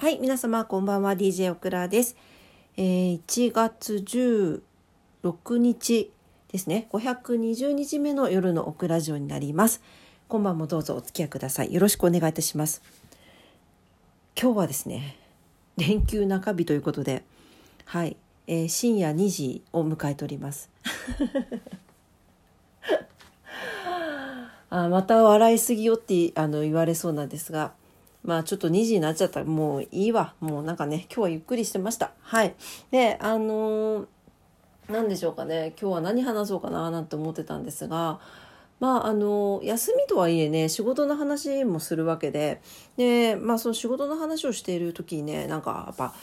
はい、皆様こんばんは、DJ オクラです。えー、1月16日ですね、520日目の夜のオクラジオになります。今晩もどうぞお付き合いください。よろしくお願いいたします。今日はですね、連休中日ということで、はい、えー、深夜2時を迎えております。あまた笑いすぎよってあの言われそうなんですが、まあちょっと2時になっちゃったらもういいわ。もうなんかね、今日はゆっくりしてました。はい。で、あのー、何でしょうかね。今日は何話そうかななんて思ってたんですが、まああの休みとはいえね仕事の話もするわけででまあその仕事の話をしている時にねなんかやっぱ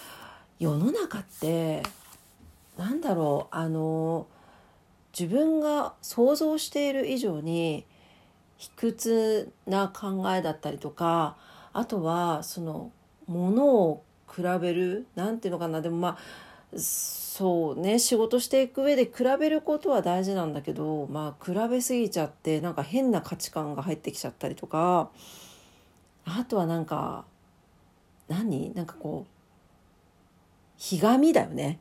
世の中ってなんだろうあの自分が想像している以上に卑屈な考えだったりとかあとはそのものを比べる何ていうのかな。でもまあそうね仕事していく上で比べることは大事なんだけどまあ比べすぎちゃってなんか変な価値観が入ってきちゃったりとか。あとはなんか何？なんかこうひがみだよね。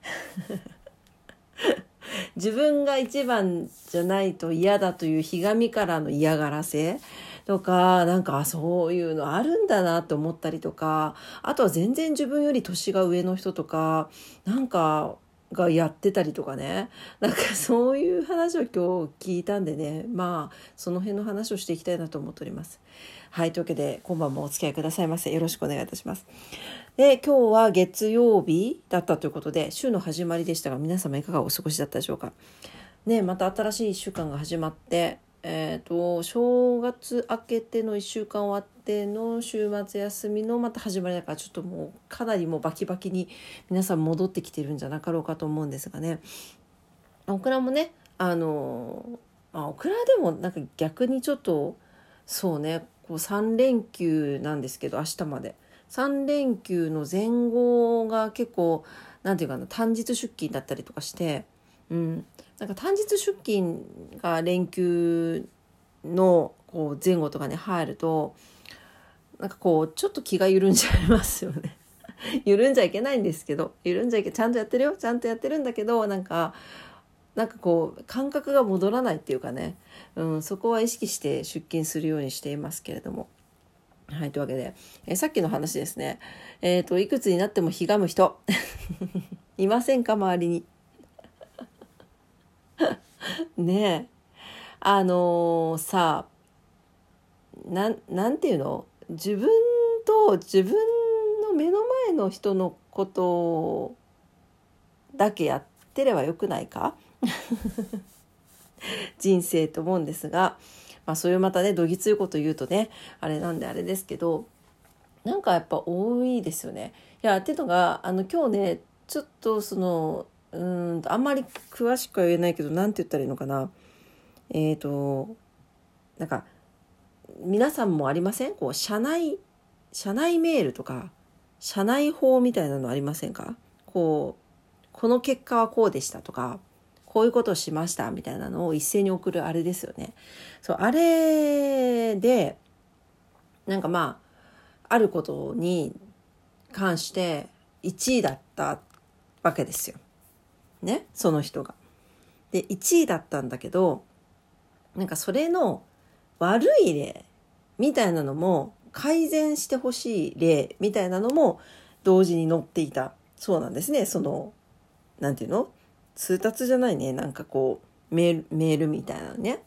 自分が一番じゃないと嫌だというひがみからの嫌がらせ。とか、なんかそういうのあるんだなって思ったりとか、あとは全然自分より年が上の人とか、なんかがやってたりとかねなんかそういう話を今日聞いたんでねまあその辺の話をしていきたいなと思っております。はいというわけで今晩もお付き合いくださいませよろしくお願いいたします。で今日は月曜日だったということで週の始まりでしたが皆様いかがお過ごしだったでしょうか。ねまた新しい1週間が始まってえーと、正月明けての1週間終わっての週末休みのまた始まりだからちょっともうかなりもうバキバキに皆さん戻ってきてるんじゃなかろうかと思うんですがね。オクラもねあの、まあ、オクラでもなんか逆にちょっとそうねこう3連休なんですけど明日まで。3連休の前後が結構何て言うかな単日出勤だったりとかして、うん、なんか単日出勤が連休のこう前後とかに入るとなんかこうちょっと気が緩んじゃいますよね。緩んじゃいけないんですけど緩んじゃいけちゃんとやってるよちゃんとやってるんだけどなんかなんかこう感覚が戻らないっていうかね、うん、そこは意識して出勤するようにしていますけれども。はい、というわけで、えさっきの話ですね。えっ、ー、と、いくつになってもひがむ人。いませんか周りに。ねえ。あのー、さななんていうの？自分と自分の目の前の人のことだけやってればよくないか？人生と思うんですが、まあ、そういうまたねどぎついこと言うとねあれなんであれですけど。なんかやっぱ多いですよね。いやっていうのがあの今日ねちょっとそのうんあんまり詳しくは言えないけど何て言ったらいいのかなえっ、ー、となんか皆さんもありません？こう社内社内メールとか社内法みたいなのありませんか？こうこの結果はこうでしたとかこういうことをしましたみたいなのを一斉に送るあれですよね。そうあれでなんかまああることに関して1位だったわけですよ。ねその人が。で1位だったんだけどなんかそれの悪い例みたいなのも改善してほしい例みたいなのも同時に載っていたそうなんですねその何て言うの？通達じゃないねなんかこうメールメールみたいなね。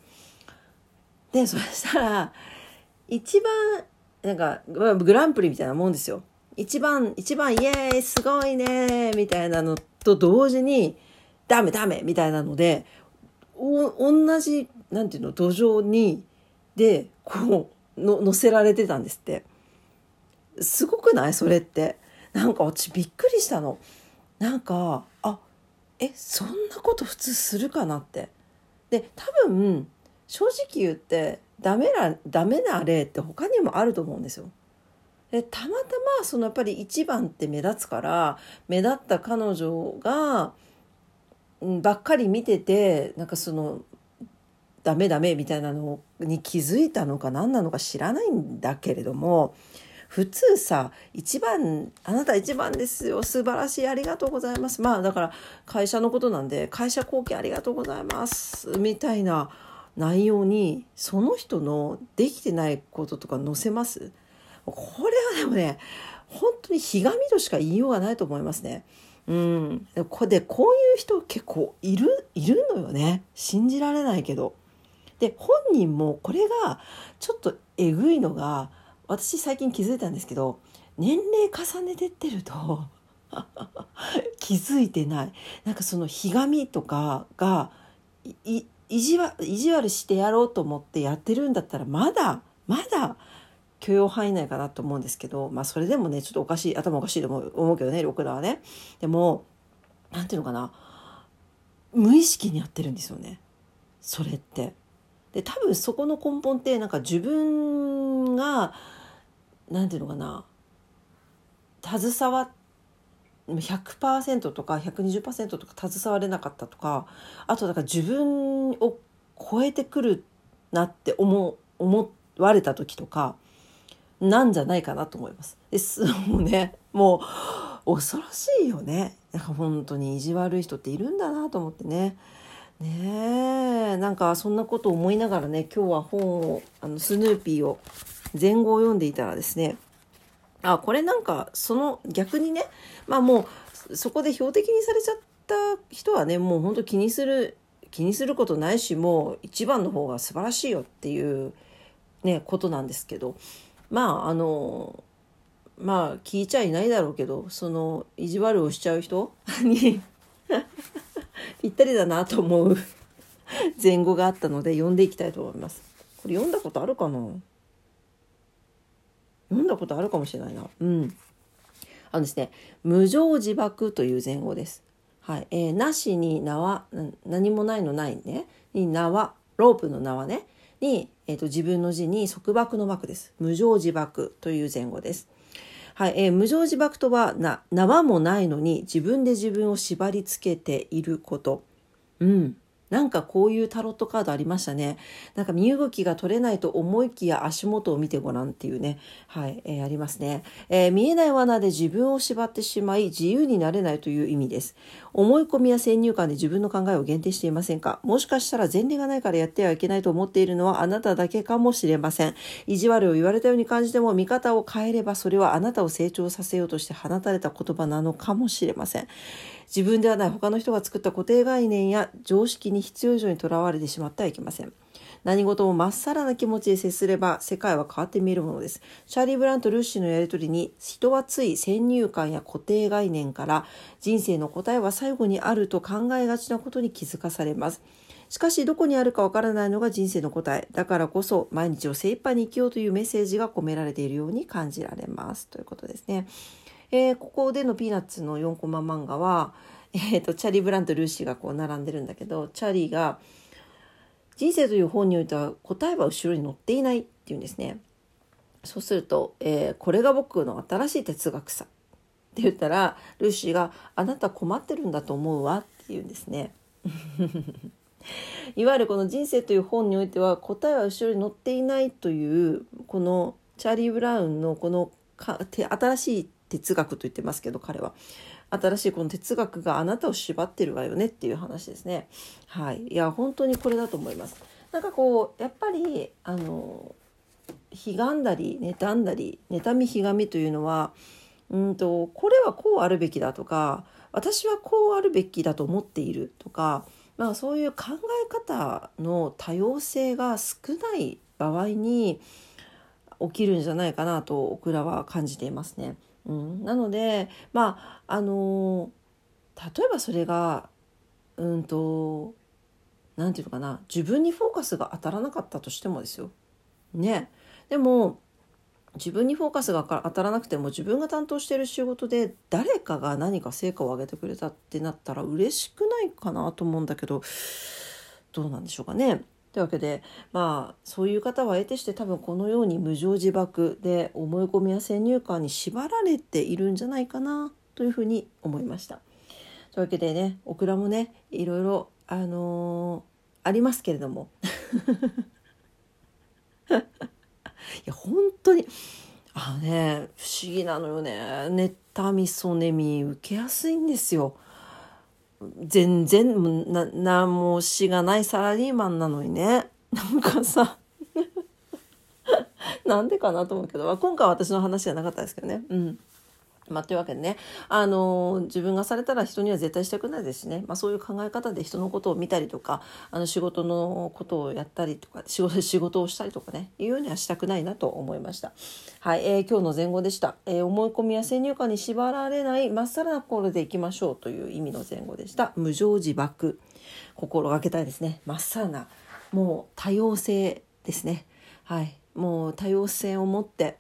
でそしたら一番なんかグランプリみたいなもんですよ。一番一番イエーイすごいねみたいなのと同時にダメダメみたいなのでお同じなんていうの土壌にでこうの乗せられてたんですって。すごくない？それって。なんか私びっくりしたの。なんかあえそんなこと普通するかなって。で多分正直言ってダメなダメな例って他にもあると思うんですよ。でたまたまそのやっぱり一番って目立つから目立った彼女がばっかり見ててなんかそのダメダメみたいなのに気づいたのか何なのか知らないんだけれども普通さ一番あなた一番ですよ。素晴らしいありがとうございます。まあだから会社のことなんで会社貢献ありがとうございます。みたいな内容にその人のできてないこととか載せます。これはでもね本当にひがみとしか言いようがないと思いますね。うん、こでこういう人結構いるいるのよね。信じられないけど。で本人もこれがちょっとえぐいのが私最近気づいたんですけど年齢重ねてってると 気づいてない。なんかそのひがみとかがい意地わ意地悪してやろうと思ってやってるんだったらまだまだ許容範囲内かなと思うんですけどまあそれでもねちょっとおかしい頭おかしいと思う思うけどね僕らはね。でも何ていうのかな。無意識にやってるんですよね。それって。で多分そこの根本ってなんか自分が何て言うのかな。携わって100%とか120%とか携われなかったとかあとだから自分を超えてくるなって思思われた時とかなんじゃないかなと思います。ですもうね。もう恐ろしいよね。なんか本当に意地悪い人っているんだなと思ってね。ねえ。なんかそんなことを思いながらね今日は本をあのスヌーピーを前後を読んでいたらですね。あこれなんかその逆にねまあもうそこで標的にされちゃった人はねもうほんと気にする気にすることないしもう一番の方が素晴らしいよっていうねことなんですけど。まああのまあ聞いちゃいないだろうけどその意地悪をしちゃう人に ぴったりだなと思う 前後があったので読んでいきたいと思います。これ読んだことあるかな？読んだことあるかもしれないな。うん。あのですね、無常自爆という前後です。はい。えー、なしに縄、何もないのないね。に縄、ロープの縄ね。に、えーと、自分の字に束縛の枠です。無常自爆という前後です。はい、えー、無常自爆とはな縄もないのに自分で自分を縛り付けていること。うん。なんかこういうタロットカードありましたね。なんか身動きが取れないと思いきや足元を見てごらんっていうね。はい、えー、ありますね、えー、見えない罠で自分を縛ってしまい自由になれないという意味です。思い込みや先入観で自分の考えを限定していませんか？もしかしたら前例がないからやってはいけないと思っているのはあなただけかもしれません。意地悪を言われたように感じても見方を変えればそれはあなたを成長させようとして放たれた言葉なのかもしれません。自分ではない他の人が作った固定概念や常識に必要以上にとらわれてしまってはいけません。何事もまっさらな気持ちで接すれば世界は変わって見えるものです。チャーリー・ブラント・ルッシュのやりとりに人はつい先入観や固定概念から人生の答えは最後にあると考えがちなことに気づかされます。しかしどこにあるかわからないのが人生の答え。だからこそ毎日を精一杯に生きようというメッセージが込められているように感じられます。ということですね。えー、ここでのピーナッツの4コマ漫画は、えーと、チャーリー・ブランとルーシーがこう並んでるんだけどチャーリーが「人生という本においては答えは後ろに載っていない」っていうんですね。そうすると、えー、これが僕の新しい哲学さ」って言ったらルーシーが「あなた困ってるんだと思うわ」って言うんですね。いわゆるこの「人生という本においては答えは後ろに載っていない」というこのチャーリー・ブラウンのこのか新しい哲学と言ってますけど彼は新しいこの哲学があなたを縛ってるわよねっていう話ですね。はい、いや本当にこれだと思います。なんかこうやっぱりあのひがんだり妬んだり妬みひがみというのはうんとこれはこうあるべきだとか私はこうあるべきだと思っているとか、まあ、そういう考え方の多様性が少ない場合に起きるんじゃないかなとオクラは感じていますね。うん、なのでまああの例えばそれがうんと何て言うのかな自分にフォーカスが当たらなかったとしてもですよ。ね。でも自分にフォーカスが当たらなくても自分が担当している仕事で誰かが何か成果を上げてくれたってなったら嬉しくないかなと思うんだけどどうなんでしょうかね。というわけでまあそういう方は得てして多分このように無常自爆で思い込みや先入観に縛られているんじゃないかなというふうに思いました。というわけでねオクラもねいろいろあのー、ありますけれども いや本当にあのね不思議なのよね妬みそねみ受けやすいんですよ。全然な何もしがないサラリーマンなのにね。なんかさ。なんでかなと思うけど。今回は私の話じゃなかったですけどね。うん。まあ、というわけでね、あの自分がされたら人には絶対したくないですしね、まあ、そういう考え方で人のことを見たりとかあの仕事のことをやったりとか仕事仕事をしたりとかねいうようにはしたくないなと思いました。はい、えー、今日の前後でした、えー、思い込みや先入観に縛られないまっさらな心でいきましょうという意味の前後でした。無常自爆心がけたいですね。まっさらなもう多様性ですね。はい、もう多様性を持って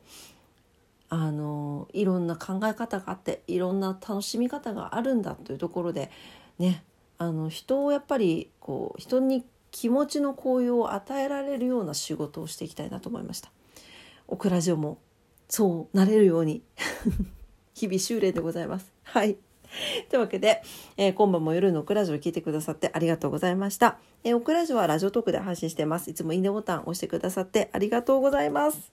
あのいろんな考え方があっていろんな楽しみ方があるんだというところでねあの人をやっぱりこう人に気持ちの高揚を与えられるような仕事をしていきたいなと思いました。オクラジオもそうなれるように 日々修練でございます。はい。というわけで、えー、今晩も夜のオクラジオを聞いてくださってありがとうございました。えー、オクラジオはラジオトークで配信してます。いつもいいねボタン押してくださってありがとうございます。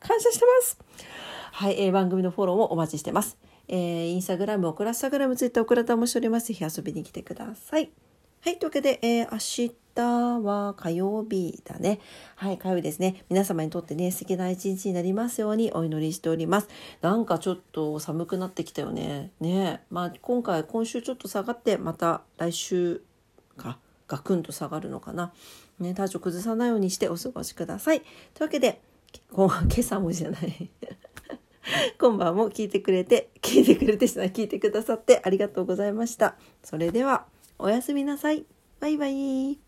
感謝してます。はい、えー、番組のフォローもお待ちしてます。えー、インスタグラム、オクラスタグラム、ツイッター、オクラタもしております。ぜひ遊びに来てください。はい、というわけで、えー、明日は火曜日だね。はい、火曜日ですね。皆様にとってね、素敵な一日になりますようにお祈りしております。なんかちょっと寒くなってきたよね。ねまあ今回、今週ちょっと下がって、また来週か、ガクンと下がるのかな。ね、体調崩さないようにしてお過ごしください。というわけで、今朝もじゃない 今晩も聞いてくれて、聞いてくれてしな、聞いてくださってありがとうございました。それでは、おやすみなさい。バイバイ。